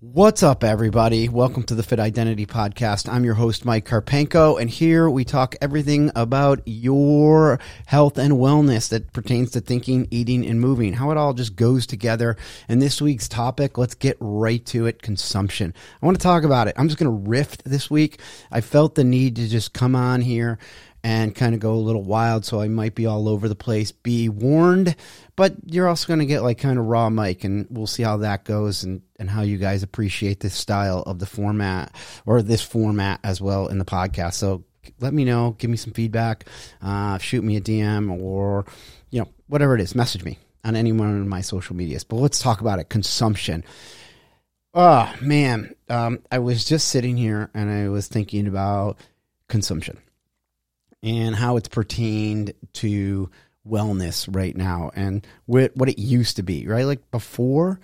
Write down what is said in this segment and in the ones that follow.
What's up, everybody? Welcome to the Fit Identity Podcast. I'm your host, Mike Karpenko, and here we talk everything about your health and wellness that pertains to thinking, eating, and moving, how it all just goes together. And this week's topic, let's get right to it consumption. I want to talk about it. I'm just going to riff this week. I felt the need to just come on here and kind of go a little wild, so I might be all over the place. Be warned, but you're also going to get like kind of raw Mike, and we'll see how that goes and, and how you guys appreciate this style of the format or this format as well in the podcast. So let me know, give me some feedback, uh, shoot me a DM or, you know, whatever it is, message me on any one of my social medias. But let's talk about it consumption. Oh, man. Um, I was just sitting here and I was thinking about consumption and how it's pertained to wellness right now and what, it used to be, right? Like before,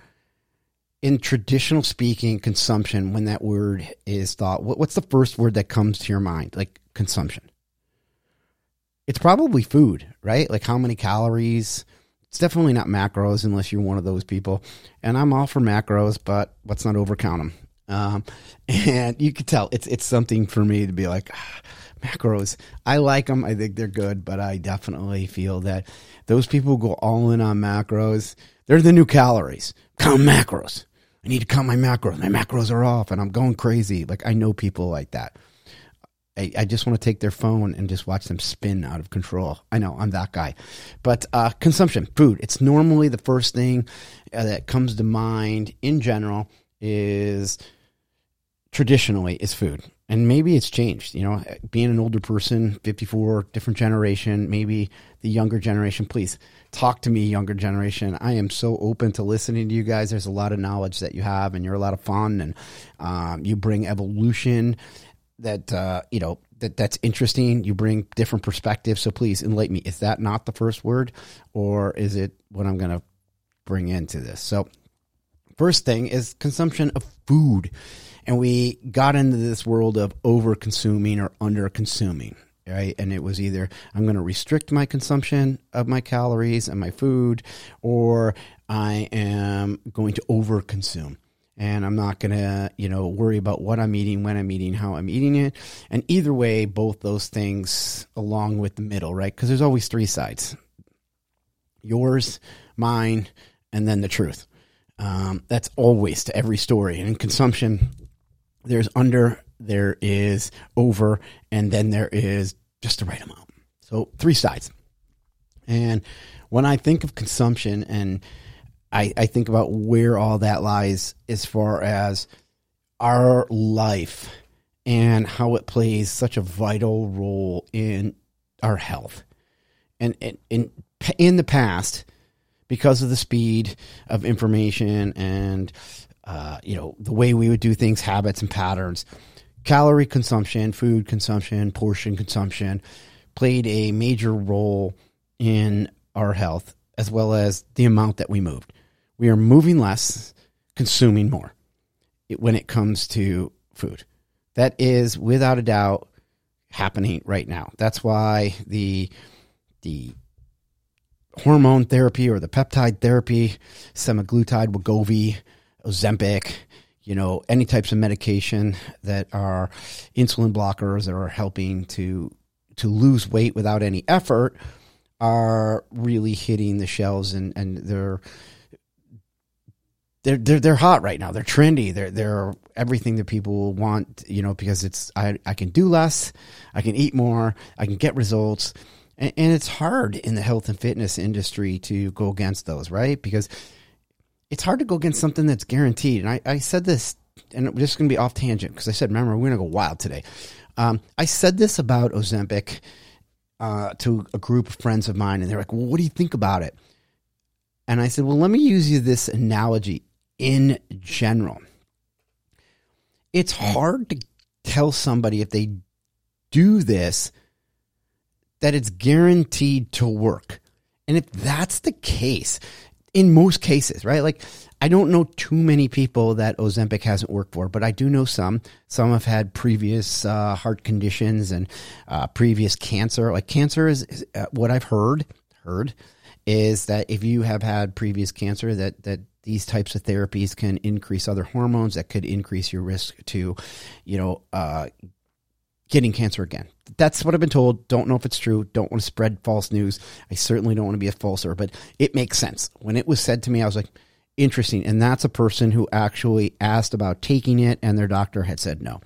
in traditional speaking, consumption, when that word is thought, what's the first word that comes to your mind? Like consumption. It's probably food, right? Like how many calories. It's definitely not macros unless you're one of those people. And I'm all for macros, but let's not overcount them. Um, and you could tell it's it's something for me to be like, ah, macros. I like them. I think they're good, but I definitely feel that those people who go all in on macros, they're the new calories. Count macros. I need to count my macros. My macros are off and I'm going crazy. Like I know people like that. I, I just want to take their phone and just watch them spin out of control. I know I'm that guy. But uh, consumption, food, it's normally the first thing uh, that comes to mind in general is traditionally is food and maybe it's changed you know being an older person 54 different generation maybe the younger generation. Please talk to me younger generation. I am so open to listening to you guys. There's a lot of knowledge that you have and you're a lot of fun and um, you bring evolution that uh, you know that that's interesting. You bring different perspectives. So please enlighten me. Is that not the first word or is it what i'm going to bring into this? So first thing is consumption of food and we got into this world of over consuming or under consuming right? And it was either i'm going to restrict my consumption of my calories and my food or i am going to over consume and i'm not going to you know worry about what i'm eating when i'm eating how i'm eating it. And either way both those things along with the middle right? Because there's always three sides. Yours mine and then the truth. Um, that's always to every story. And consumption there's under, there is over, and then there is just the right amount. So three sides. And when I think of consumption and I, I think about where all that lies as far as our life and how it plays such a vital role in our health. And in, in, in the past, because of the speed of information and uh, you know, the way we would do things, habits and patterns. Calorie consumption, food consumption, portion consumption played a major role in our health as well as the amount that we moved. We are moving less, consuming more when it comes to food. That is without a doubt happening right now. That's why the the hormone therapy or the peptide therapy, semaglutide, Wegovy, Ozempic, you know, any types of medication that are insulin blockers that are helping to to lose weight without any effort are really hitting the shelves and, and they're they're they're they're hot right now. They're trendy. They're they're everything that people want, you know, because it's I I can do less, I can eat more, I can get results. And, and it's hard in the health and fitness industry to go against those, right? Because it's hard to go against something that's guaranteed. And I, I said this, and we're just going to be off tangent because I said, remember, we're going to go wild today. Um, I said this about Ozempic uh, to a group of friends of mine, and they're like, well, what do you think about it? And I said, well, let me use you this analogy in general. It's hard to tell somebody if they do this that it's guaranteed to work. And if that's the case, in most cases, right? Like, I don't know too many people that Ozempic hasn't worked for, but I do know some. Some have had previous uh, heart conditions and uh, previous cancer. Like cancer is, is uh, what I've heard heard is that if you have had previous cancer, that that these types of therapies can increase other hormones that could increase your risk to, you know, uh, getting cancer again. That's what I've been told. Don't know if it's true. Don't want to spread false news. I certainly don't want to be a falser, but it makes sense. When it was said to me, I was like, interesting. And that's a person who actually asked about taking it, and their doctor had said no.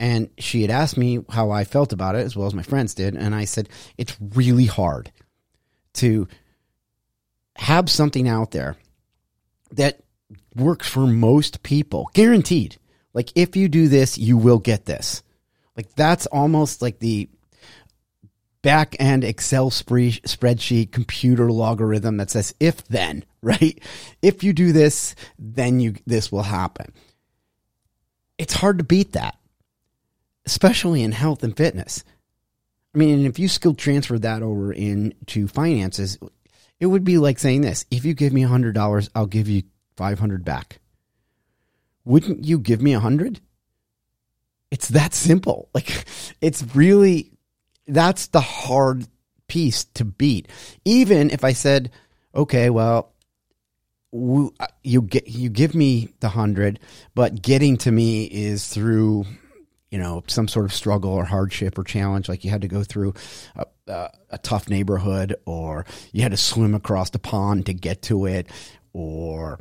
And she had asked me how I felt about it, as well as my friends did. And I said, it's really hard to have something out there that works for most people, guaranteed. Like, if you do this, you will get this. Like, that's almost like the back end Excel spreadsheet computer logarithm that says if then, right? If you do this, then you this will happen. It's hard to beat that, especially in health and fitness. I mean, and if you skill transfer that over into finances, it would be like saying this: if you give me a hundred dollars, I'll give you five hundred back. Wouldn't you give me a hundred? It's that simple. Like it's really that's the hard piece to beat. Even if I said, okay, well, uh, you get you give me the hundred, but getting to me is through you know some sort of struggle or hardship or challenge like you had to go through a, a, a, tough neighborhood or you had to swim across the pond to get to it or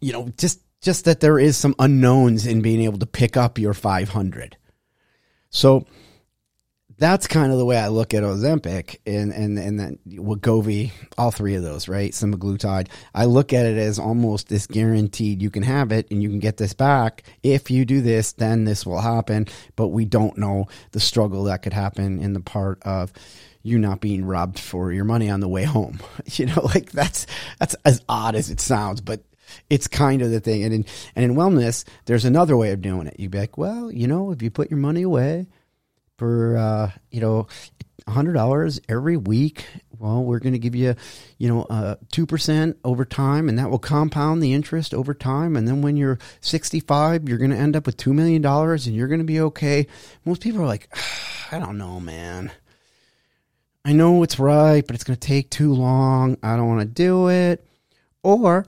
you know just just that there is some unknowns in being able to pick up your 500 so that's kind of the way I look at Ozempic and and and then Wegovy, all three of those, right? Semaglutide. I look at it as almost this guaranteed you can have it and you can get this back. If you do this, then this will happen. But we don't know the struggle that could happen in the part of you not being robbed for your money on the way home. You know, like that's that's as odd as it sounds, but it's kind of the thing. And in and in wellness, there's another way of doing it. You'd be like, well, you know, if you put your money away for uh, you know hundred dollars every week. Well, we're going to give you, you know, uh, two uh, percent over time, and that will compound the interest over time. And then when you're sixty-five, you're going to end up with two million dollars, and you're going to be okay. Most people are like, I don't know, man. I know it's right, but it's going to take too long. I don't want to do it. Or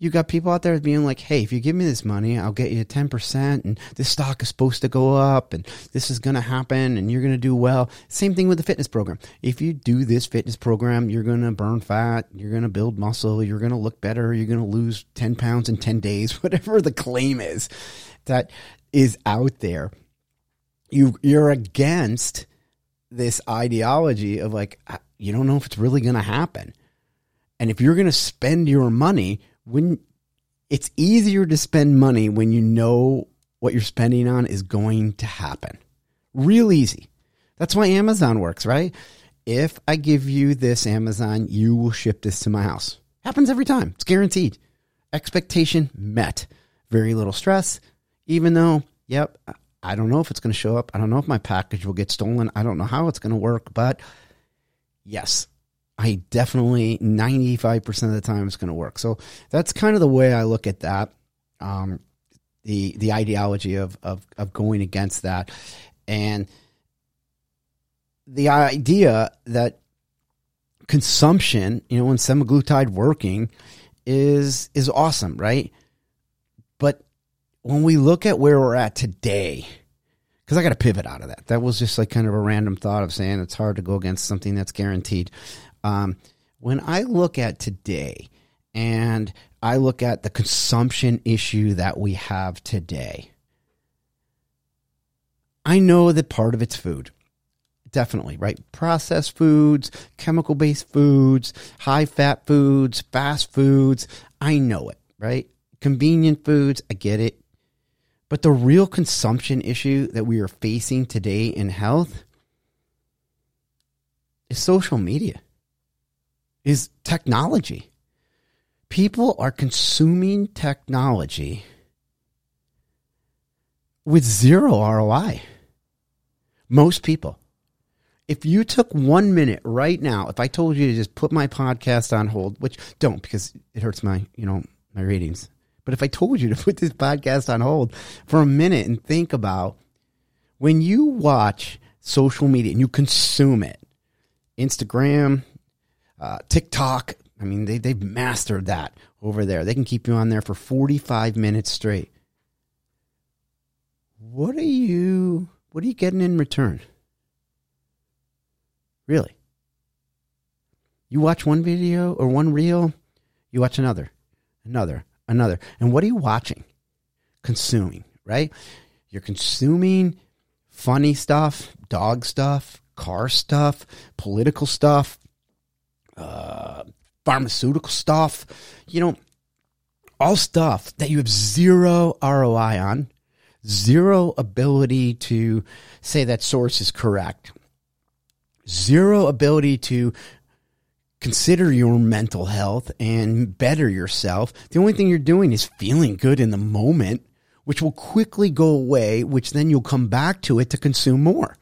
you got people out there being like, hey, if you give me this money, I'll get you 10%, and this stock is supposed to go up, and this is going to happen, and you're going to do well. Same thing with the fitness program. If you do this fitness program, you're going to burn fat, you're going to build muscle, you're going to look better, you're going to lose 10 pounds in 10 days, whatever the claim is that is out there. You, you're against this ideology of like, ah, you don't know if it's really going to happen. And if you're going to spend your money, when it's easier to spend money when you know what you're spending on is going to happen. Real easy. That's why Amazon works, right? If I give you this Amazon, you will ship this to my house. Happens every time. It's guaranteed. Expectation met. Very little stress, even though, yep, I don't know if it's going to show up. I don't know if my package will get stolen. I don't know how it's going to work, but yes, I definitely 95% of the time it's going to work. So that's kind of the way I look at that. Um, the, the ideology of, of, of going against that. And the idea that consumption, you know, when semaglutide working is, is awesome, right? But when we look at where we're at today, because I got to pivot out of that. That was just like kind of a random thought of saying it's hard to go against something that's guaranteed. Um, when I look at today and I look at the consumption issue that we have today, I know that part of it's food. Definitely, right? Processed foods, chemical based foods, high fat foods, fast foods. I know it, right? Convenient foods, I get it. But the real consumption issue that we are facing today in health is social media is technology. People are consuming technology with zero ROI. Most people. If you took one minute right now, if I told you to just put my podcast on hold, which don't because it hurts my, you know, my ratings. But if I told you to put this podcast on hold for a minute and think about when you watch social media and you consume it, Instagram, uh, TikTok. I mean, they, they've mastered that over there. They can keep you on there for 45 minutes straight. What are you, what are you getting in return? Really? You watch one video or one reel, you watch another, another, another. And what are you watching? Consuming, right? You're consuming funny stuff, dog stuff, car stuff, political stuff, uh, pharmaceutical stuff, you know, all stuff that you have zero ROI on, zero ability to say that source is correct, zero ability to consider your mental health and better yourself. The only thing you're doing is feeling good in the moment, which will quickly go away, which then you'll come back to it to consume more.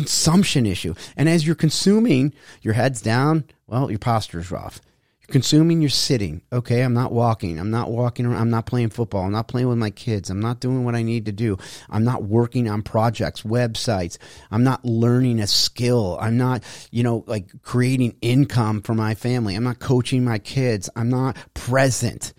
Consumption issue. And as you're consuming, your head's down, well, your posture's off You're consuming, you're sitting. Okay, I'm not walking. I'm not walking around. I'm not playing football. I'm not playing with my kids. I'm not doing what I need to do. I'm not working on projects, websites. I'm not learning a skill. I'm not, you know, like creating income for my family. I'm not coaching my kids. I'm not present.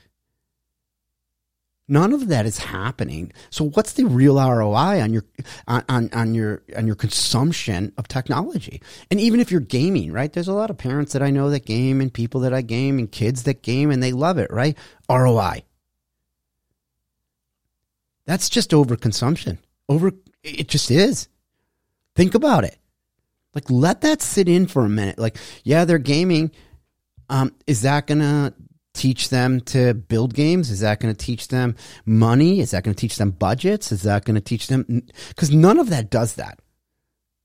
None of that is happening. So what's the real ROI on your on, on, your on your consumption of technology? And even if you're gaming, right? There's a lot of parents that I know that game and people that I game and kids that game and they love it, right? ROI. That's just overconsumption. Over it just is. Think about it. Like let that sit in for a minute. Like, yeah, they're gaming. Um, is that gonna teach them to build games? Is that going to teach them money? Is that going to teach them budgets? Is that going to teach them? Because none of that does that.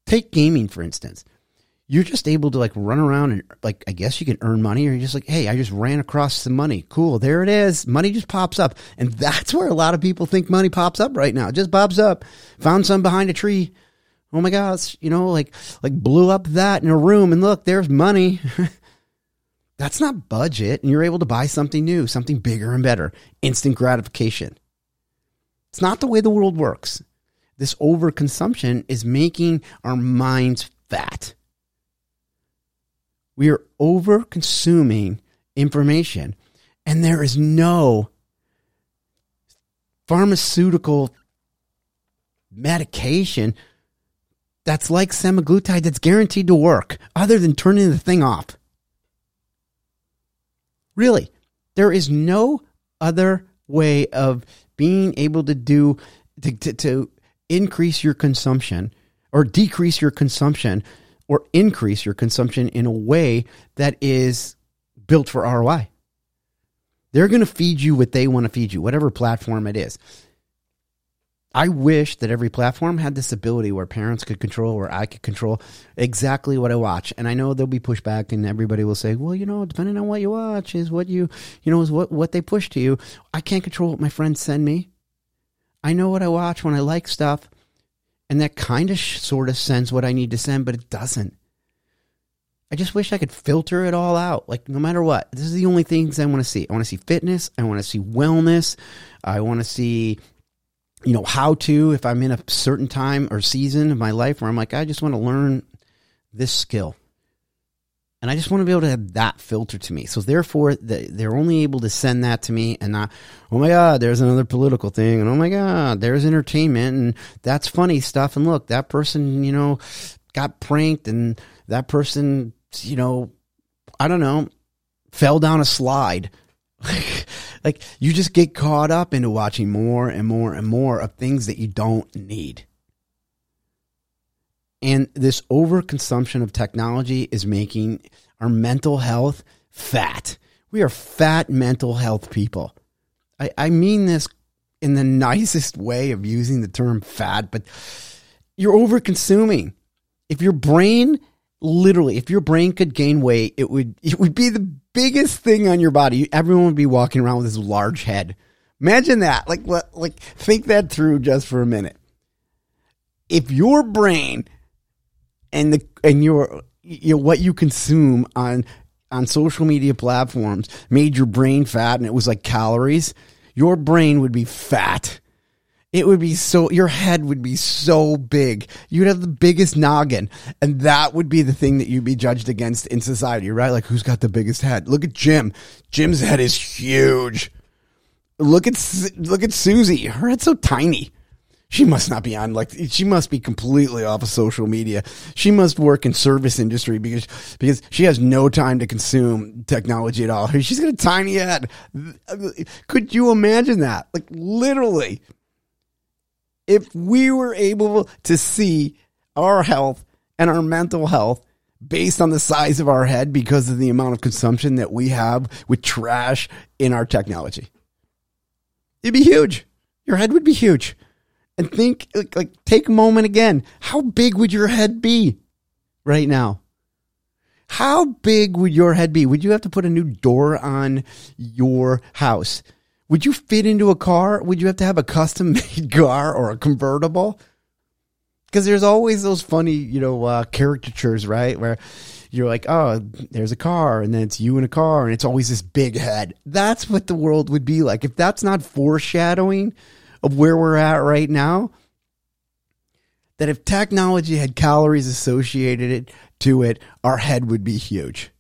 Take gaming, for instance. You're just able to like run around and like, I guess you can earn money or you're just like, hey, I just ran across some money. Cool. There it is. Money just pops up. And that's where a lot of people think money pops up right now. It just pops up. Found some behind a tree. Oh my gosh. You know, like, like blew up that in a room and look, there's money. That's not budget, and you're able to buy something new, something bigger and better. Instant gratification. It's not the way the world works. This overconsumption is making our minds fat. We are over consuming information, and there is no pharmaceutical medication that's like semaglutide that's guaranteed to work other than turning the thing off. Really, there is no other way of being able to do to, to, to increase your consumption or decrease your consumption or increase your consumption in a way that is built for ROI. They're going to feed you what they want to feed you, whatever platform it is. I wish that every platform had this ability where parents could control, where I could control exactly what I watch. And I know there'll be pushback, and everybody will say, "Well, you know, depending on what you watch, is what you, you know, is what what they push to you." I can't control what my friends send me. I know what I watch when I like stuff, and that kind of sh- sort of sends what I need to send, but it doesn't. I just wish I could filter it all out. Like no matter what, this is the only things I want to see. I want to see fitness. I want to see wellness. I want to see you know, how to, if I'm in a certain time or season of my life where I'm like, I just want to learn this skill. And I just want to be able to have that filter to me. So therefore, they're only able to send that to me and not, oh my God, there's another political thing. And oh my God, there's entertainment and that's funny stuff. And look, that person, you know, got pranked and that person, you know, I don't know, fell down a slide. like you just get caught up into watching more and more and more of things that you don't need. And this overconsumption of technology is making our mental health fat. We are fat mental health people. I, I mean this in the nicest way of using the term fat, but you're over consuming. If your brain literally, if your brain could gain weight, it would it would be the biggest thing on your body. Everyone would be walking around with this large head. Imagine that. Like, like think that through just for a minute. If your brain and the and your you know, what you consume on on social media platforms made your brain fat and it was like calories, your brain would be fat it would be so your head would be so big. You'd have the biggest noggin and that would be the thing that you'd be judged against in society right? Like who's got the biggest head? Look at jim. Jim's head is huge. Look at look at susie. Her head's so tiny. She must not be on like she must be completely off of social media. She must work in service industry because because she has no time to consume technology at all. She's got a tiny head. Could you imagine that? Like literally if we were able to see our health and our mental health based on the size of our head because of the amount of consumption that we have with trash in our technology. It'd be huge. Your head would be huge. And think, like, like take a moment again. How big would your head be right now? How big would your head be? Would you have to put a new door on your house? Would you fit into a car? Would you have to have a custom made car or a convertible? Because there's always those funny, you know, uh, caricatures, right? Where you're like, oh, there's a car, and then it's you in a car, and it's always this big head. That's what the world would be like. If that's not foreshadowing of where we're at right now, that if technology had calories associated to it, our head would be huge.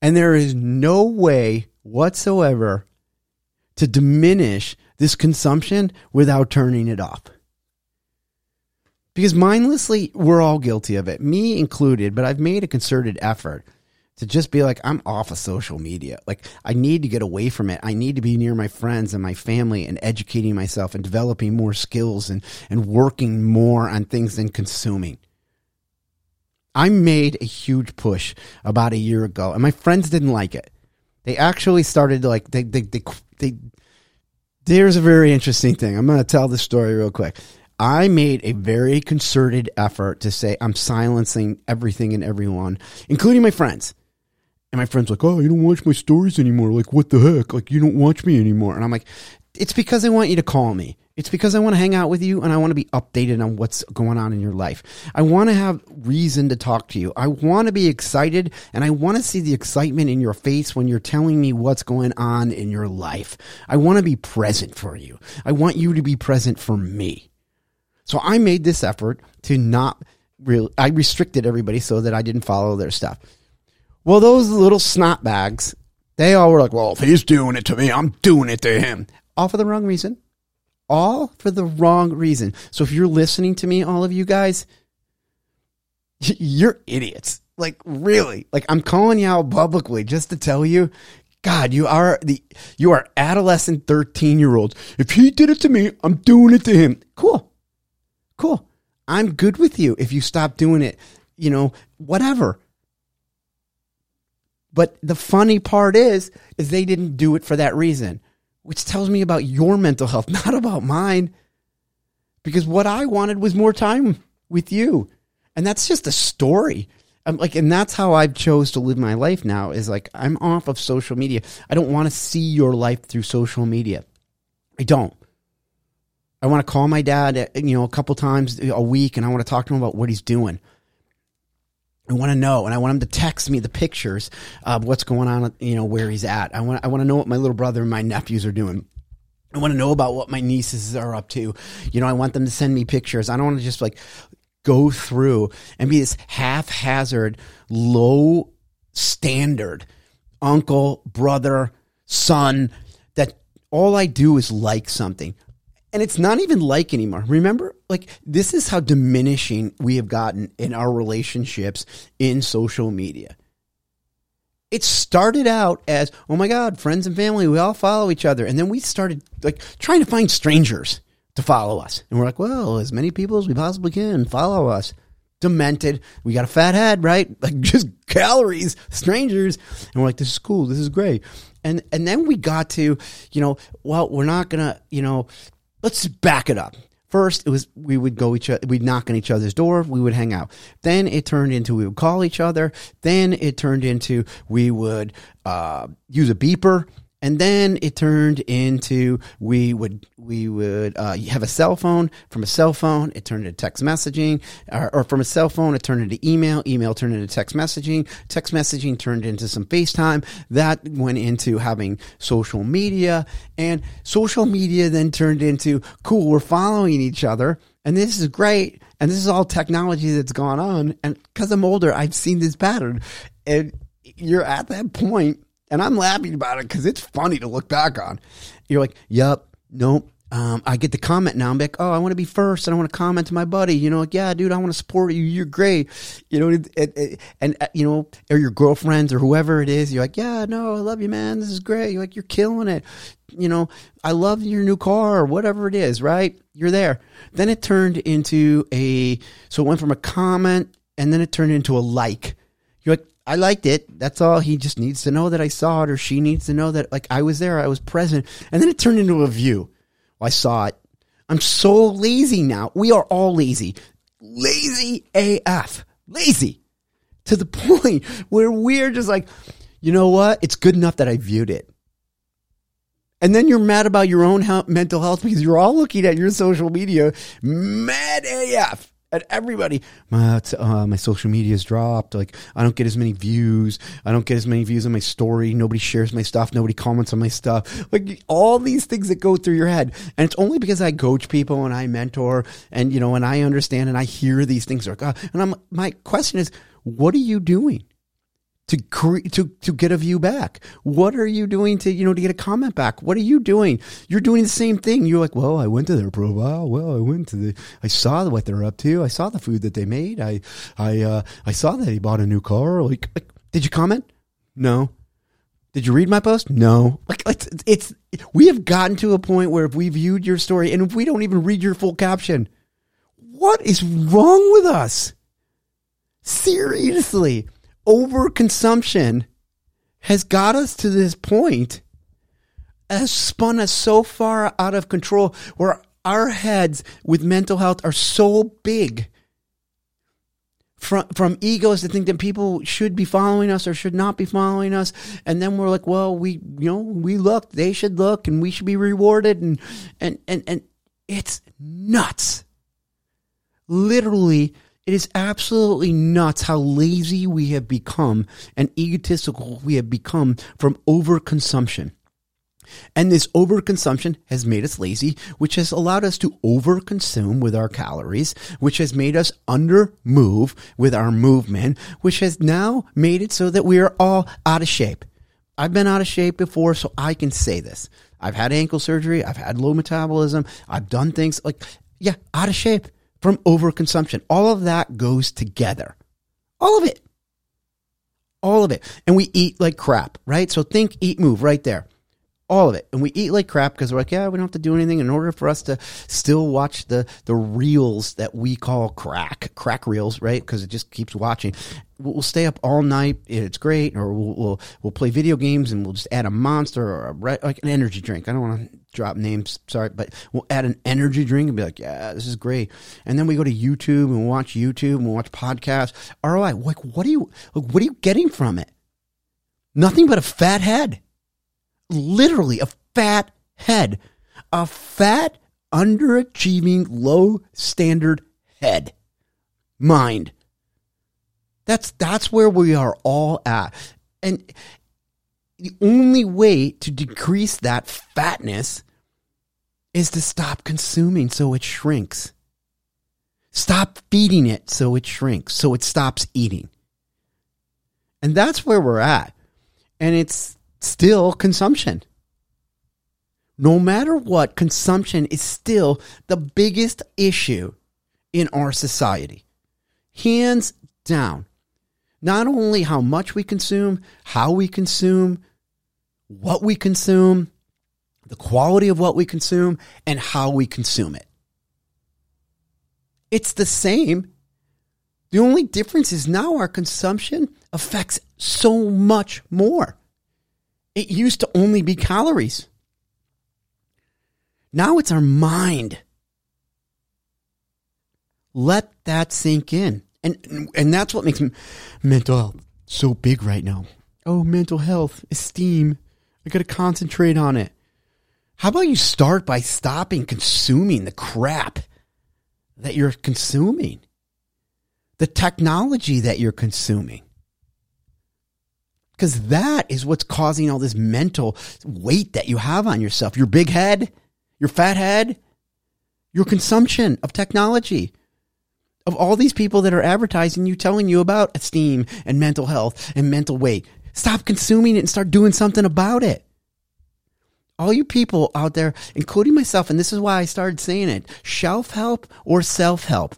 And there is no way whatsoever to diminish this consumption without turning it off. Because mindlessly, we're all guilty of it, me included, but I've made a concerted effort to just be like, I'm off of social media. Like, I need to get away from it. I need to be near my friends and my family and educating myself and developing more skills and, and working more on things than consuming. I made a huge push about a year ago, and my friends didn't like it. They actually started to like they they they, they there's a very interesting thing. I'm going to tell this story real quick. I made a very concerted effort to say I'm silencing everything and everyone, including my friends. And my friends like, "Oh, you don't watch my stories anymore. Like, what the heck? Like, you don't watch me anymore." And I'm like, "It's because I want you to call me. It's because I want to hang out with you and I want to be updated on what's going on in your life. I want to have reason to talk to you. I want to be excited and I want to see the excitement in your face when you're telling me what's going on in your life. I want to be present for you. I want you to be present for me. So I made this effort to not really, I restricted everybody so that I didn't follow their stuff. Well, those little snot bags, they all were like, well, if he's doing it to me, I'm doing it to him. All for the wrong reason all for the wrong reason. So if you're listening to me, all of you guys, you're idiots. Like really, like I'm calling you out publicly just to tell you, God, you are the you are adolescent 13 year olds. If he did it to me, I'm doing it to him. Cool. Cool. I'm good with you if you stop doing it, you know, whatever. But the funny part is, is they didn't do it for that reason which tells me about your mental health, not about mine. Because what I wanted was more time with you. And that's just a story. I'm like, and that's how I've chose to live my life now is like, I'm off of social media. I don't want to see your life through social media. I don't. I want to call my dad, eh, you know, a couple times a week and I want to talk to him about what he's doing. I want to know, and I want him to text me the pictures of what's going on, you know, where he's at. I want, I want to know what my little brother and my nephews are doing. I want to know about what my nieces are up to. You know, I want them to send me pictures. I don't want to just like go through and be this haphazard, low standard uncle, brother, son that all I do is like something and it's not even like anymore. Remember, like this is how diminishing we have gotten in our relationships in social media. It started out as, oh my God, friends and family, we all follow each other. And then we started like trying to find strangers to follow us. And we're like, well, as many people as we possibly can follow us. Demented. We got a fat head, right? Like just calories, strangers. And we're like, this is cool. This is great. And, and then we got to, you know, well, we're not going to, you know, let's back it up. First, it was we would go each other, we'd knock on each other's door, we would hang out. Then it turned into we would call each other. Then it turned into we would uh, use a beeper and then it turned into we would we would uh, have a cell phone. From a cell phone, it turned into text messaging, or, or from a cell phone, it turned into email. Email turned into text messaging. Text messaging turned into some FaceTime. That went into having social media, and social media then turned into cool. We're following each other, and this is great. And this is all technology that's gone on. And because I'm older, I've seen this pattern, and you're at that point and I'm laughing about it because it's funny to look back on. You're like, yep, nope. Um, I get the comment now. I'm like, oh, I want to be first, and I want to comment to my buddy. You know, like, yeah, dude, I want to support you. You're great. You know, it, and uh, you know, or your girlfriends or whoever it is. You're like, yeah, no, I love you, man. This is great. You're like, you're killing it. You know, I love your new car or whatever it is. Right? You're there. Then it turned into a. So it went from a comment, and then it turned into a like. You're like, I liked it. That's all. He just needs to know that I saw it, or she needs to know that like I was there, I was present. And then it turned into a view. Well, I saw it. I'm so lazy now. We are all lazy. Lazy AF. Lazy. To the point where we're just like, you know what? It's good enough that I viewed it. And then you're mad about your own health, mental health because you're all looking at your social media mad AF at everybody. My, uh, my social media's dropped. Like I don't get as many views. I don't get as many views on my story. Nobody shares my stuff. Nobody comments on my stuff. Like all these things that go through your head. And it's only because I coach people and I mentor and you know and I understand and I hear these things like uh, and I'm my question is what are you doing? To cre- to to get a view back. What are you doing to you know to get a comment back? What are you doing? You're doing the same thing. You're like, well, I went to their profile. Well, I went to the. I saw what they're up to. I saw the food that they made. I I uh, I saw that he bought a new car. Like, like, did you comment? No. Did you read my post? No. Like it's, it's we have gotten to a point where if we viewed your story and if we don't even read your full caption, what is wrong with us? Seriously overconsumption has got us to this point, has spun us so far out of control where our heads with mental health are so big. From from egos to think that people should be following us or should not be following us. And then we're like well we you know we look they should look and we should be rewarded. And and and, and it's nuts. Literally it is absolutely nuts how lazy we have become and egotistical we have become from overconsumption. And this overconsumption has made us lazy, which has allowed us to overconsume with our calories, which has made us undermove with our movement, which has now made it so that we are all out of shape. I've been out of shape before, so I can say this. I've had ankle surgery. I've had low metabolism. I've done things like, yeah, out of shape from overconsumption. All of that goes together. All of it. All of it. And we eat like crap, right? So think, eat, move right there all of it. And we eat like crap because we're like, yeah, we don't have to do anything in order for us to still watch the the reels that we call crack, crack reels, right? Because it just keeps watching. We'll stay up all night. It's great, or we'll we'll, we'll play video games and we'll just add a monster or a, like an energy drink. I don't want to drop names, sorry, but we'll add an energy drink and be like, yeah, this is great. And then we go to YouTube and watch YouTube and watch podcasts. ROI, like, what are you, like, what are you getting from it? Nothing but a fat head literally a fat head, a fat, underachieving, low standard head, mind. That's that's where we are all at, and the only way to decrease that fatness is to stop consuming so it shrinks. Stop feeding it so it shrinks, so it stops eating. And that's where we're at. And it's still consumption. No matter what, consumption is still the biggest issue in our society. Hands down. Not only how much we consume, how we consume, what we consume, the quality of what we consume, and how we consume it. It's the same. The only difference is now our consumption affects so much more. It used to only be calories. Now it's our mind. Let that sink in. And and that's what makes mental health so big right now. Oh, mental health, esteem. I got to concentrate on it. How about you start by stopping consuming the crap that you're consuming? The technology that you're consuming. Because that is what's causing all this mental weight that you have on yourself. Your big head, your fat head, your consumption of technology of all these people that are advertising you, telling you about esteem and mental health and mental weight. Stop consuming it and start doing something about it. All you people out there, including myself, and this is why I started saying it shelf help or self help.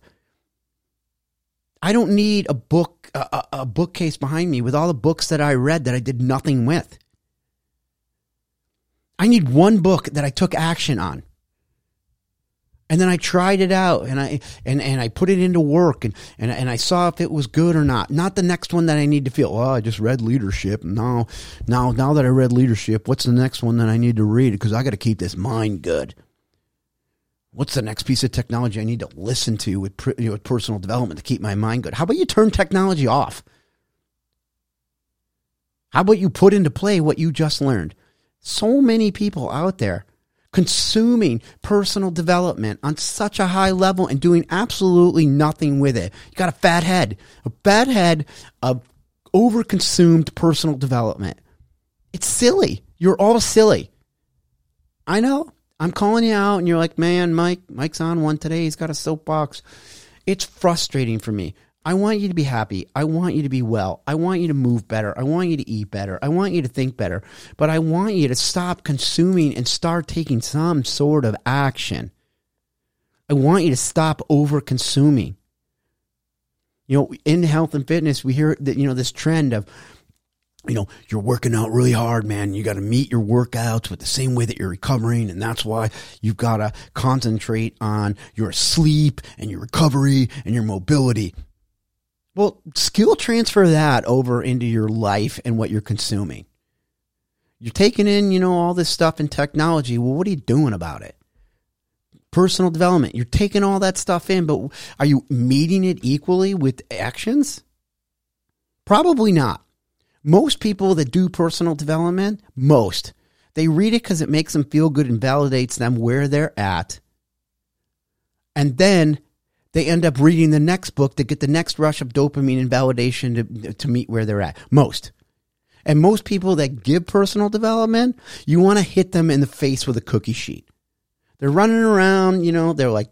I don't need a book, a, a, bookcase behind me with all the books that I read that I did nothing with. I need one book that I took action on and then I tried it out and I and, and I put it into work and, and and I saw if it was good or not. Not the next one that I need to feel, oh, I just read leadership. Now now now that I read leadership, what's the next one that I need to read? Because I got to keep this mind good. What's the next piece of technology I need to listen to with, you know, with personal development to keep my mind good? How about you turn technology off? How about you put into play what you just learned? So many people out there consuming personal development on such a high level and doing absolutely nothing with it. You got a fat head, a bad head of overconsumed personal development. It's silly. You're all silly. I know. I'm calling you out and you're like, man, Mike, Mike's on one today. He's got a soapbox. It's frustrating for me. I want you to be happy. I want you to be well. I want you to move better. I want you to eat better. I want you to think better. But I want you to stop consuming and start taking some sort of action. I want you to stop over consuming. You know, in health and fitness, we hear that, you know, this trend of, you know, you're working out really hard, man. You got to meet your workouts with the same way that you're recovering. And that's why you've got to concentrate on your sleep and your recovery and your mobility. Well, skill transfer that over into your life and what you're consuming. You're taking in, you know, all this stuff in technology. Well, what are you doing about it? Personal development. You're taking all that stuff in, but are you meeting it equally with actions? Probably not. Most people that do personal development, most, they read it because it makes them feel good and validates them where they're at. And then they end up reading the next book to get the next rush of dopamine and validation to, to meet where they're at. Most. And most people that give personal development, you want to hit them in the face with a cookie sheet. They're running around, you know, they're like,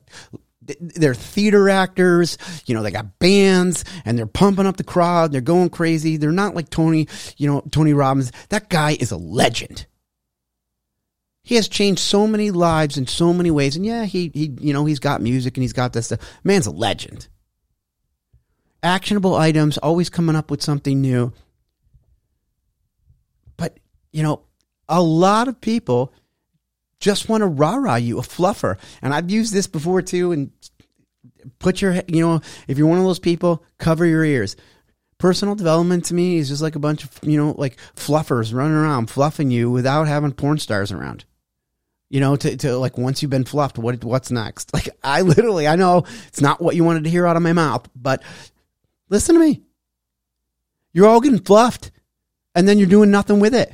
they're theater actors, you know, they got bands and they're pumping up the crowd. They're going crazy. They're not like Tony, you know, Tony Robbins. That guy is a legend. He has changed so many lives in so many ways. And yeah, he, he you know, he's got music and he's got this stuff. Man's a legend. Actionable items, always coming up with something new. But, you know, a lot of people just want to rah rah you, a fluffer. And I've used this before too. And put your, you know, if you're one of those people, cover your ears personal development to me is just like a bunch of you know like fluffers running around fluffing you without having porn stars around you know, to, to like once you've been fluffed, what what's next? Like I literally, I know it's not what you wanted to hear out of my mouth, but listen to me. You're all getting fluffed, and then you're doing nothing with it.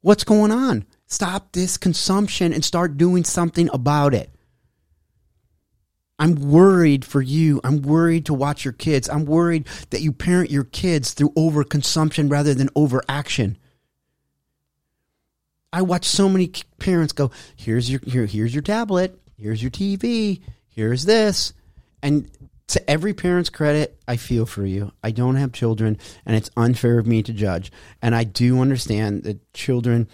What's going on? Stop this consumption and start doing something about it. I'm worried for you. I'm worried to watch your kids. I'm worried that you parent your kids through overconsumption rather than overaction. I watch so many parents go, "Here's your here, here's your tablet, here's your TV, here's this," and to every parent's credit, I feel for you. I don't have children, and it's unfair of me to judge. And I do understand that children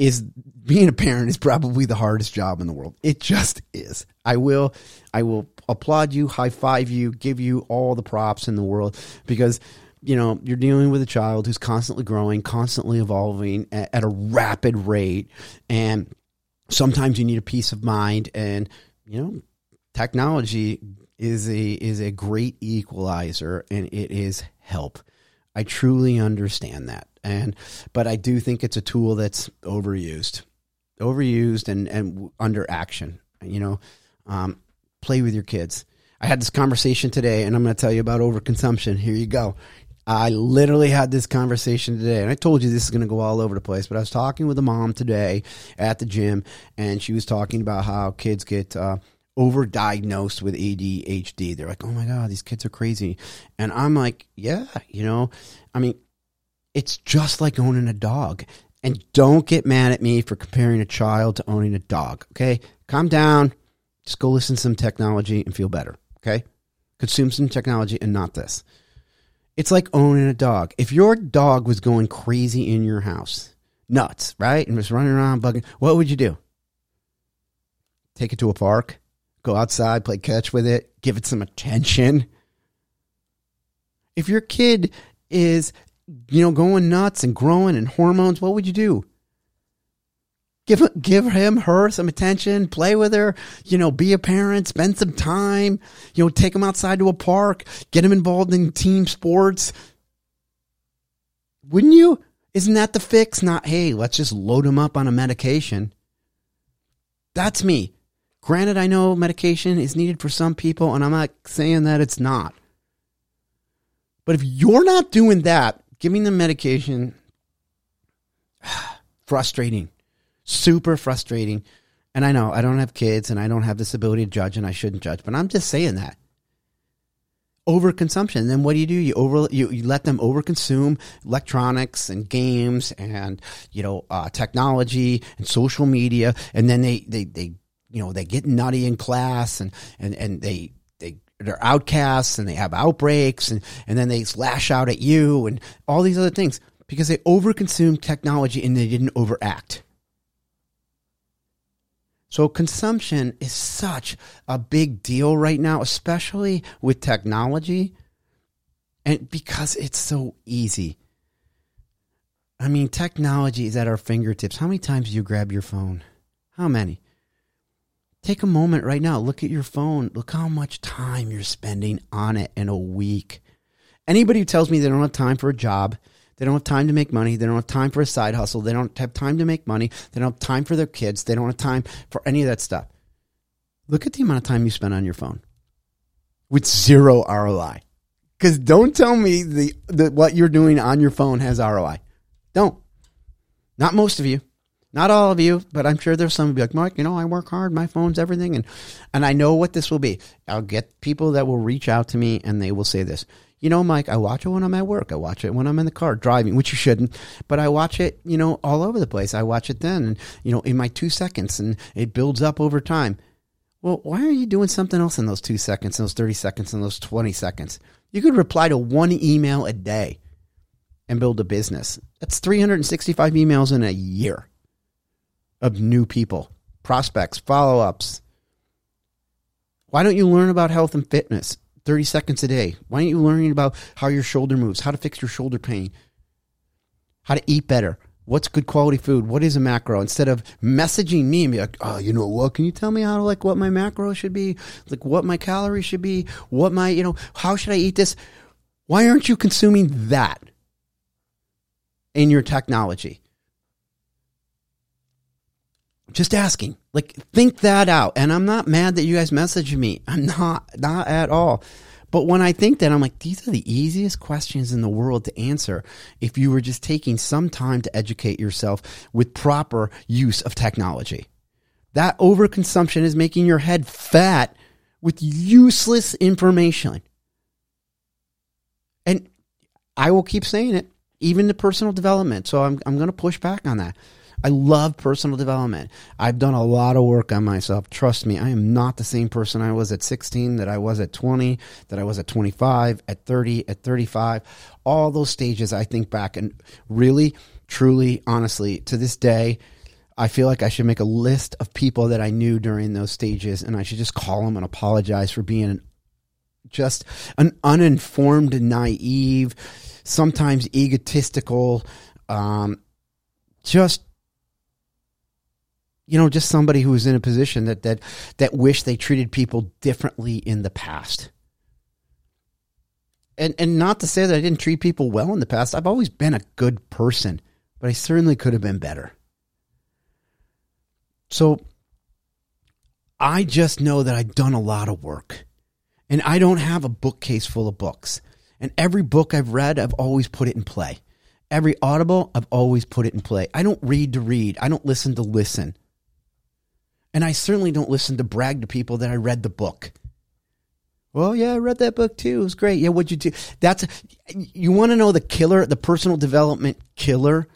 is being a parent is probably the hardest job in the world. It just is. I will, I will applaud you, high five you, give you all the props in the world because you know, you're dealing with a child who's constantly growing, constantly evolving at, at, a rapid rate. And sometimes you need a peace of mind. And, you know, technology is a is a great equalizer and it is help. I truly understand that. And but I do think it's a tool that's overused. Overused and, and under action. You know, um, play with your kids. I had this conversation today and I'm going to tell you about overconsumption. Here you go. I literally had this conversation today, and I told you this is going to go all over the place. But I was talking with a mom today at the gym, and she was talking about how kids get uh, overdiagnosed with ADHD. They're like, "Oh my god, these kids are crazy," and I'm like, "Yeah, you know, I mean, it's just like owning a dog." And don't get mad at me for comparing a child to owning a dog. Okay, calm down. Just go listen to some technology and feel better. Okay, consume some technology and not this. It's like owning a dog. If your dog was going crazy in your house, nuts, right? And was running around bugging, what would you do? Take it to a park, go outside, play catch with it, give it some attention. If your kid is, you know, going nuts and growing and hormones, what would you do? Give give him her some attention, play with her, you know, be a parent, spend some time, you know, take him outside to a park, get him involved in team sports. Wouldn't you? Isn't that the fix? Not, hey, let's just load him up on a medication. That's me. Granted, I know medication is needed for some people, and I'm not saying that it's not. But if you're not doing that, giving them medication, frustrating super frustrating. And I know I don't have kids and I don't have this ability to judge and I shouldn't judge, but I'm just saying that. Overconsumption. Then what do you do? You over you, you let them overconsume electronics and games and you know uh, technology and social media, and then they they they you know they get nutty in class and and and they they they're outcasts and they have outbreaks and and then they lash out at you and all these other things because they overconsume technology and they didn't overact. So consumption is such a big deal right now, especially with technology. And because it's so easy. I mean, technology is at our fingertips. How many times do you grab your phone? How many? Take a moment right now. Look at your phone. Look how much time you're spending on it in a week. Anybody who tells me they don't have time for a job, they don't have time to make money. They don't have time for a side hustle. They don't have time to make money. They don't have time for their kids. They don't have time for any of that stuff. Look at the amount of time you spend on your phone with zero ROI. Because don't tell me the, the what you're doing on your phone has ROI. Don't. Not most of you. Not all of you, but I'm sure there's some be like, Mike, you know, I work hard, my phone's everything, and and I know what this will be. I'll get people that will reach out to me and they will say this you know, Mike, I watch it when I'm at work. I watch it when I'm in the car driving, which you shouldn't, but I watch it, you know, all over the place. I watch it then, and, you know, in my two seconds, and it builds up over time. Well, why are you doing something else in those two seconds, in those 30 seconds, in those 20 seconds? You could reply to one email a day and build a business. That's 365 emails in a year of new people, prospects, follow ups. Why don't you learn about health and fitness? 30 seconds a day. Why aren't you learning about how your shoulder moves, how to fix your shoulder pain, how to eat better? What's good quality food? What is a macro? Instead of messaging me and be like, oh, you know what? Can you tell me how to like what my macro should be? Like what my calories should be? What my, you know, how should I eat this? Why aren't you consuming that in your technology? Just asking. Like think that out. And I'm not mad that you guys messaged me. I'm not not at all. But when I think that, I'm like, these are the easiest questions in the world to answer if you were just taking some time to educate yourself with proper use of technology. That overconsumption is making your head fat with useless information. And I will keep saying it, even the personal development. So I'm, I'm going to push back on that. I love personal development. I've done a lot of work on myself. Trust me, I am not the same person I was at 16, that I was at 20, that I was at 25, at 30, at 35. All those stages, I think back and really, truly, honestly, to this day, I feel like I should make a list of people that I knew during those stages and I should just call them and apologize for being just an uninformed, naive, sometimes egotistical, um, just you know, just somebody who was in a position that that that wished they treated people differently in the past. And and not to say that I didn't treat people well in the past. I've always been a good person, but I certainly could have been better. So I just know that I've done a lot of work. And I don't have a bookcase full of books. And every book I've read, I've always put it in play. Every audible, I've always put it in play. I don't read to read. I don't listen to listen. And I certainly don't listen to brag to people that I read the book. Well, yeah, I read that book too. It was great. Yeah, what'd you do? That's you want to know the killer, the personal development killer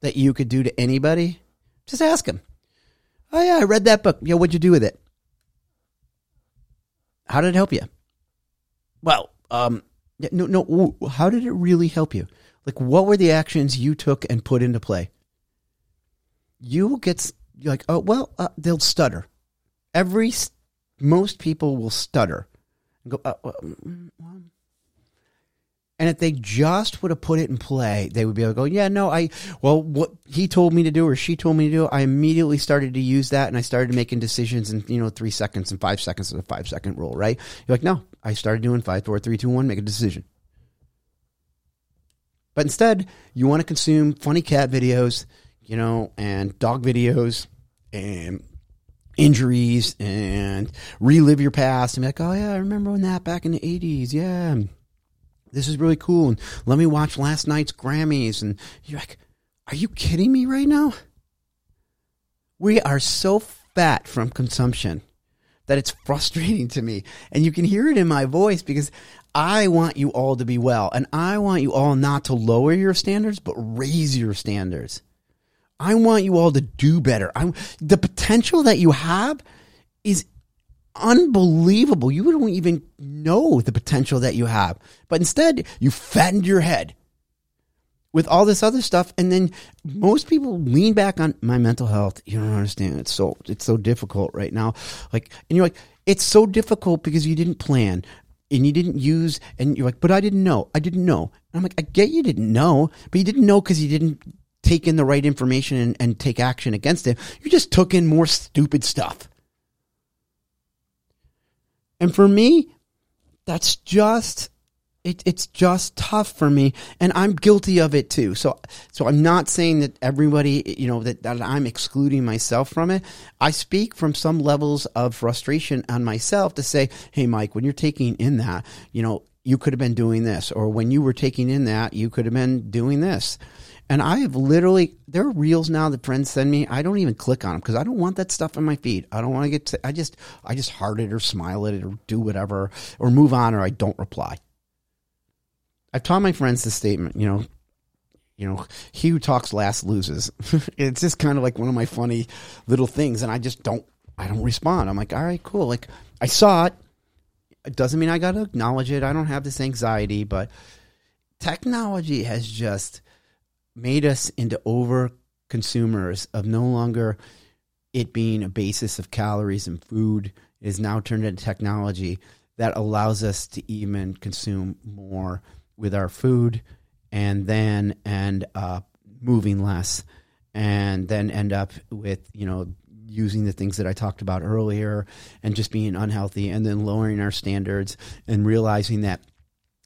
that you could do to anybody? Just ask him. Oh yeah, I read that book. Yeah, what'd you do with it? How did it help you? Well, um, no, no. How did it really help you? Like, what were the actions you took and put into play? You will get you're like, oh well, uh, they'll stutter. Every most people will stutter and go, uh, well, and if they just would have put it in play, they would be able to go, yeah, no, I, well, what he told me to do or she told me to do, I immediately started to use that and I started making decisions in, you know, three seconds and five seconds of a five second rule, right? You're like, no, I started doing five, four, three, two, one, make a decision. But instead, you want to consume funny cat videos, you know, and dog videos and injuries and relive your past and be like, oh, yeah, I remember when that back in the 80s. Yeah this is really cool. And let me watch last night's Grammys. And you're like, are you kidding me right now? We are so fat from consumption that it's frustrating to me. And you can hear it in my voice because I want you all to be well. And I want you all not to lower your standards, but raise your standards. I want you all to do better. I, the potential that you have is unbelievable. You don't even know the potential that you have. But instead, you fattened your head with all this other stuff. And then most people lean back on my mental health. You don't understand. It's so, it's so difficult right now. Like, and you're like, it's so difficult because you didn't plan and you didn't use, and you're like, but I didn't know. I didn't know. And I'm like, I get you didn't know, but you didn't know because you didn't take in the right information and, and take action against it. You just took in more stupid stuff. And for me, that's just it, it's just tough for me. And i'm guilty of it too. So so i'm not saying that everybody you know that, that i'm excluding myself from it. I speak from some levels of frustration on myself to say hey mike when you're taking in that you know you could have been doing this. Or when you were taking in that you could have been doing this and I have literally, there are reels now that friends send me. I don't even click on them because I don't want that stuff in my feed. I don't want to get, I just, I just heart it or smile at it or do whatever or move on or I don't reply. I've taught my friends this statement, you know, you know, he who talks last loses. it's just kind of like one of my funny little things. And I just don't, I don't respond. I'm like, all right, cool. Like I saw it. It doesn't mean I got to acknowledge it. I don't have this anxiety, but technology has just made us into over consumers of no longer it being a basis of calories and food. It is now turned into technology that allows us to even consume more with our food and then end up moving less and then end up with you know using the things that I talked about earlier and just being unhealthy and then lowering our standards and realizing that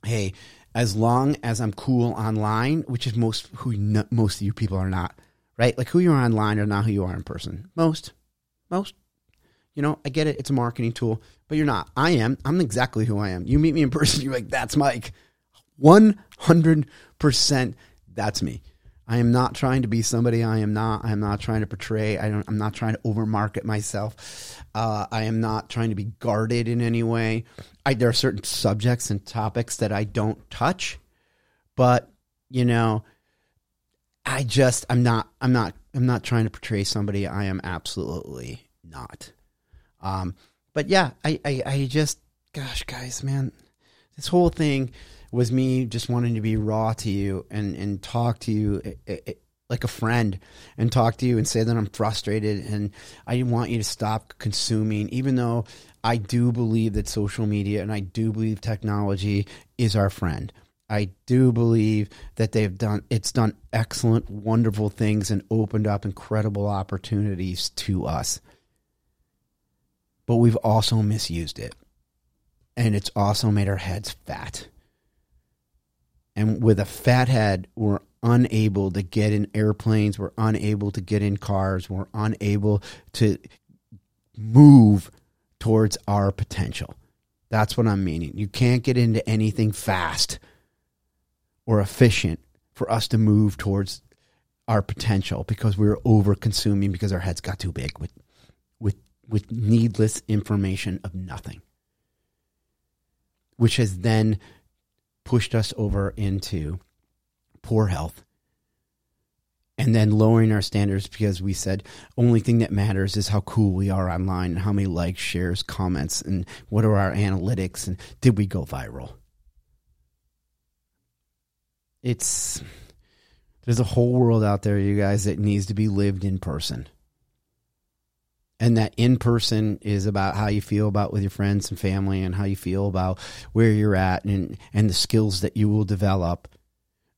hey as long as I'm cool online, which is most who no, most of you people are not, right? Like who you are online are not who you are in person. Most, most. You know, I get it. It's a marketing tool, but you're not. I am. I'm exactly who I am. You meet me in person, you're like, that's Mike. One hundred percent, that's me. I am not trying to be somebody I am not. I am not trying to portray. I don't, I'm not trying to overmarket myself. Uh, I am not trying to be guarded in any way. I, there are certain subjects and topics that I don't touch, but you know, I just I'm not I'm not I'm not trying to portray somebody I am absolutely not. Um, but yeah, I, I I just gosh, guys, man, this whole thing was me just wanting to be raw to you and and talk to you it, eh, it, eh, eh, like a friend and talk to you and say that I'm frustrated and I want you to stop consuming even though I do believe that social media and I do believe technology is our friend. I do believe that they've done it's done excellent wonderful things and opened up incredible opportunities to us. But we've also misused it. And it's also made our heads fat. And with a fat head, we're unable to get in airplanes, we're unable to get in cars, we're unable to move towards our potential. That's what I'm meaning. You can't get into anything fast or efficient for us to move towards our potential because we're over consuming because our heads got too big with with with needless information of nothing which has then pushed us over into poor health and then lowering our standards because we said only thing that matters is how cool we are online and how many likes shares comments and what are our analytics and did we go viral it's there's a whole world out there, you guys, that needs to be lived in person. And that in person is about how you feel about with your friends and family and how you feel about where you're at and, and the skills that you will develop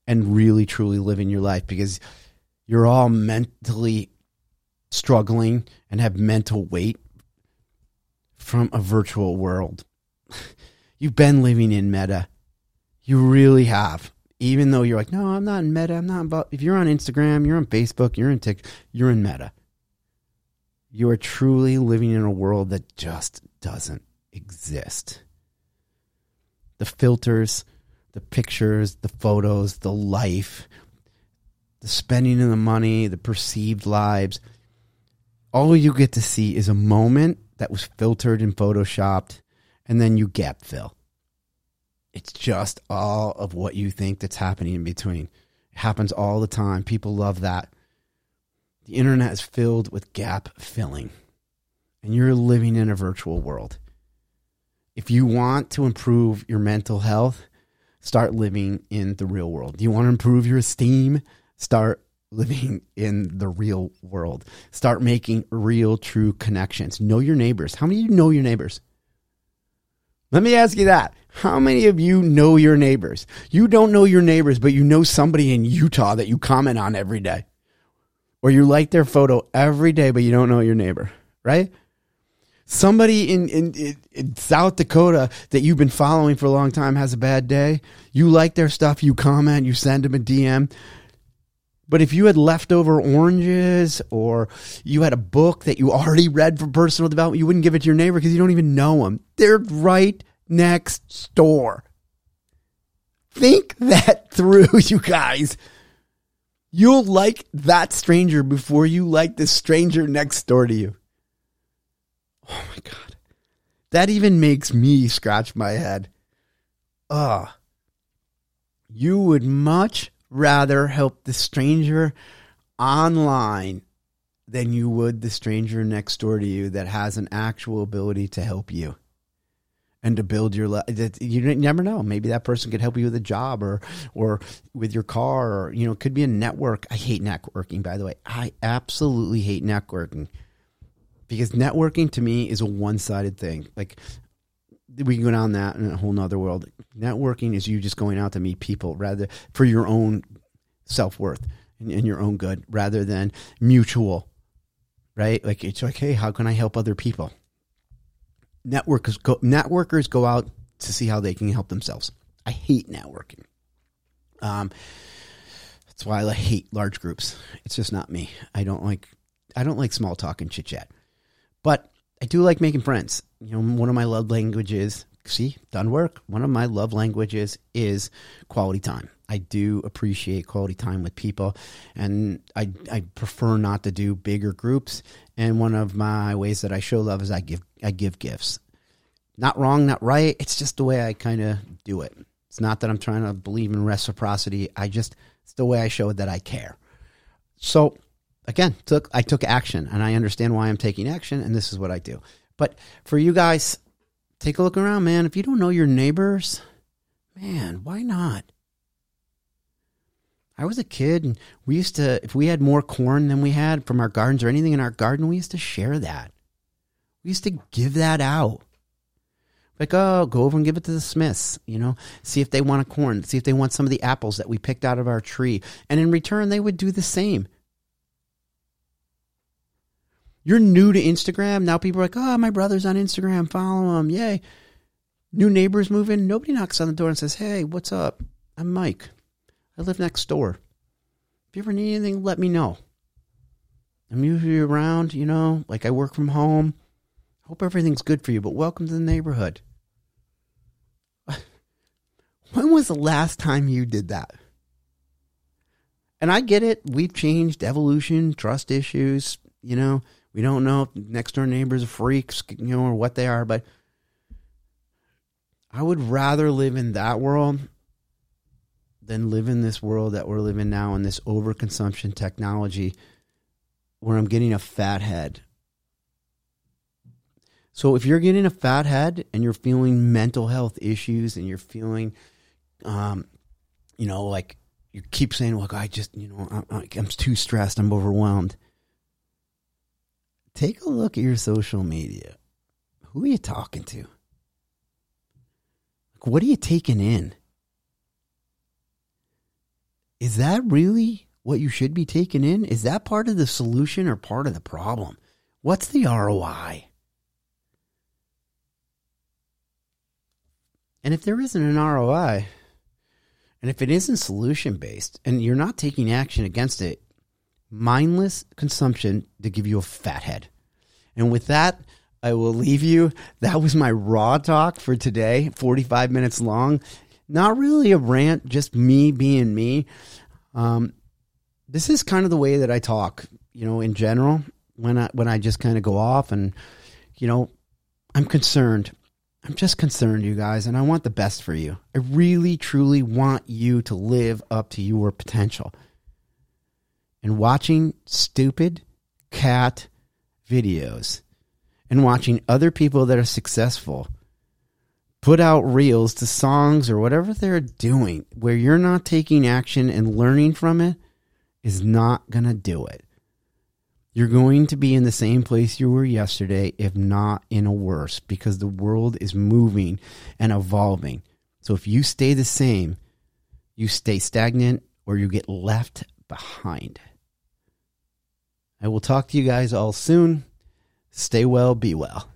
and really truly living your life because you're all mentally struggling and have mental weight from a virtual world. You've been living in meta. You really have even though you're like, no, I'm not in Meta. I'm not about. If you're on Instagram, you're on Facebook, you're in TikTok, you're in Meta. You are truly living in a world that just doesn't exist. The filters, the pictures, the photos, the life, the spending of the money, the perceived lives. All you get to see is a moment that was filtered and photoshopped, and then you gap fill. It's just all of what you think that's happening in between. It happens all the time. People love that. The internet is filled with gap filling, and you're living in a virtual world. If you want to improve your mental health, start living in the real world. Do you want to improve your esteem? Start living in the real world. Start making real, true connections. Know your neighbors. How many of you know your neighbors? Let me ask you that. How many of you know your neighbors? You don't know your neighbors, but you know somebody in Utah that you comment on every day. Or you like their photo every day, but you don't know your neighbor, right? Somebody in, in, in South Dakota that you've been following for a long time has a bad day. You like their stuff, you comment, you send them a DM. But if you had leftover oranges or you had a book that you already read for personal development, you wouldn't give it to your neighbor because you don't even know them. They're right next door. Think that through, you guys. You'll like that stranger before you like the stranger next door to you. Oh my God. That even makes me scratch my head. Ugh. You would much rather help the stranger online than you would the stranger next door to you that has an actual ability to help you and to build your life. You never know. Maybe that person could help you with a job or or with your car or you know, it could be a network. I hate networking by the way. I absolutely hate networking. Because networking to me is a one-sided thing. Like we can go down that in a whole nother world. Networking is you just going out to meet people rather for your own self-worth and, and your own good rather than mutual. Right? Like it's like, hey, how can I help other people? networkers go, networkers go out to see how they can help themselves. I hate networking. Um, that's why I hate large groups. It's just not me. I don't like I don't like small talk and chit chat. But I do like making friends. You know, one of my love languages, see, done work. One of my love languages is quality time. I do appreciate quality time with people, and I I prefer not to do bigger groups. And one of my ways that I show love is I give I give gifts. Not wrong, not right. It's just the way I kind of do it. It's not that I'm trying to believe in reciprocity. I just it's the way I show that I care. So again, took I took action, and I understand why I'm taking action, and this is what I do. But for you guys, take a look around, man. If you don't know your neighbors, man, why not? I was a kid and we used to, if we had more corn than we had from our gardens or anything in our garden, we used to share that. We used to give that out. Like, oh, go over and give it to the Smiths, you know, see if they want a corn, see if they want some of the apples that we picked out of our tree. And in return, they would do the same. You're new to Instagram. Now people are like, oh, my brother's on Instagram. Follow him. Yay. New neighbors move in. Nobody knocks on the door and says, hey, what's up? I'm Mike. I live next door. If you ever need anything, let me know. I'm usually around, you know, like I work from home. Hope everything's good for you, but welcome to the neighborhood. when was the last time you did that? and I get it. We've changed evolution, trust issues. You know, we don't know if next door neighbors are freaks, you know, or what they are, but I would rather live in that world than live in this world that we're living now in this overconsumption technology where I'm getting a fat head. So if you're getting a fat head and you're feeling mental health issues and you're feeling, um, you know, like you keep saying, "Look, I just, you know, I, I'm too stressed, I'm overwhelmed." Take a look at your social media. Who are you talking to? What are you taking in? Is that really what you should be taking in? Is that part of the solution or part of the problem? What's the ROI? And if there isn't an ROI, and if it isn't solution based, and you're not taking action against it, mindless consumption to give you a fat head. And with that, I will leave you. That was my raw talk for today, 45 minutes long. Not really a rant, just me being me. Um, this is kind of the way that I talk, you know, in general, when I when I just kind of go off and you know, I'm concerned. I'm just concerned, you guys, and I want the best for you. I really, truly want you to live up to your potential. And watching stupid cat videos and watching other people that are successful put out reels to songs or whatever they're doing where you're not taking action and learning from it is not going to do it. You're going to be in the same place you were yesterday, if not in a worse, because the world is moving and evolving. So if you stay the same, you stay stagnant or you get left behind. I will talk to you guys all soon. Stay well, be well.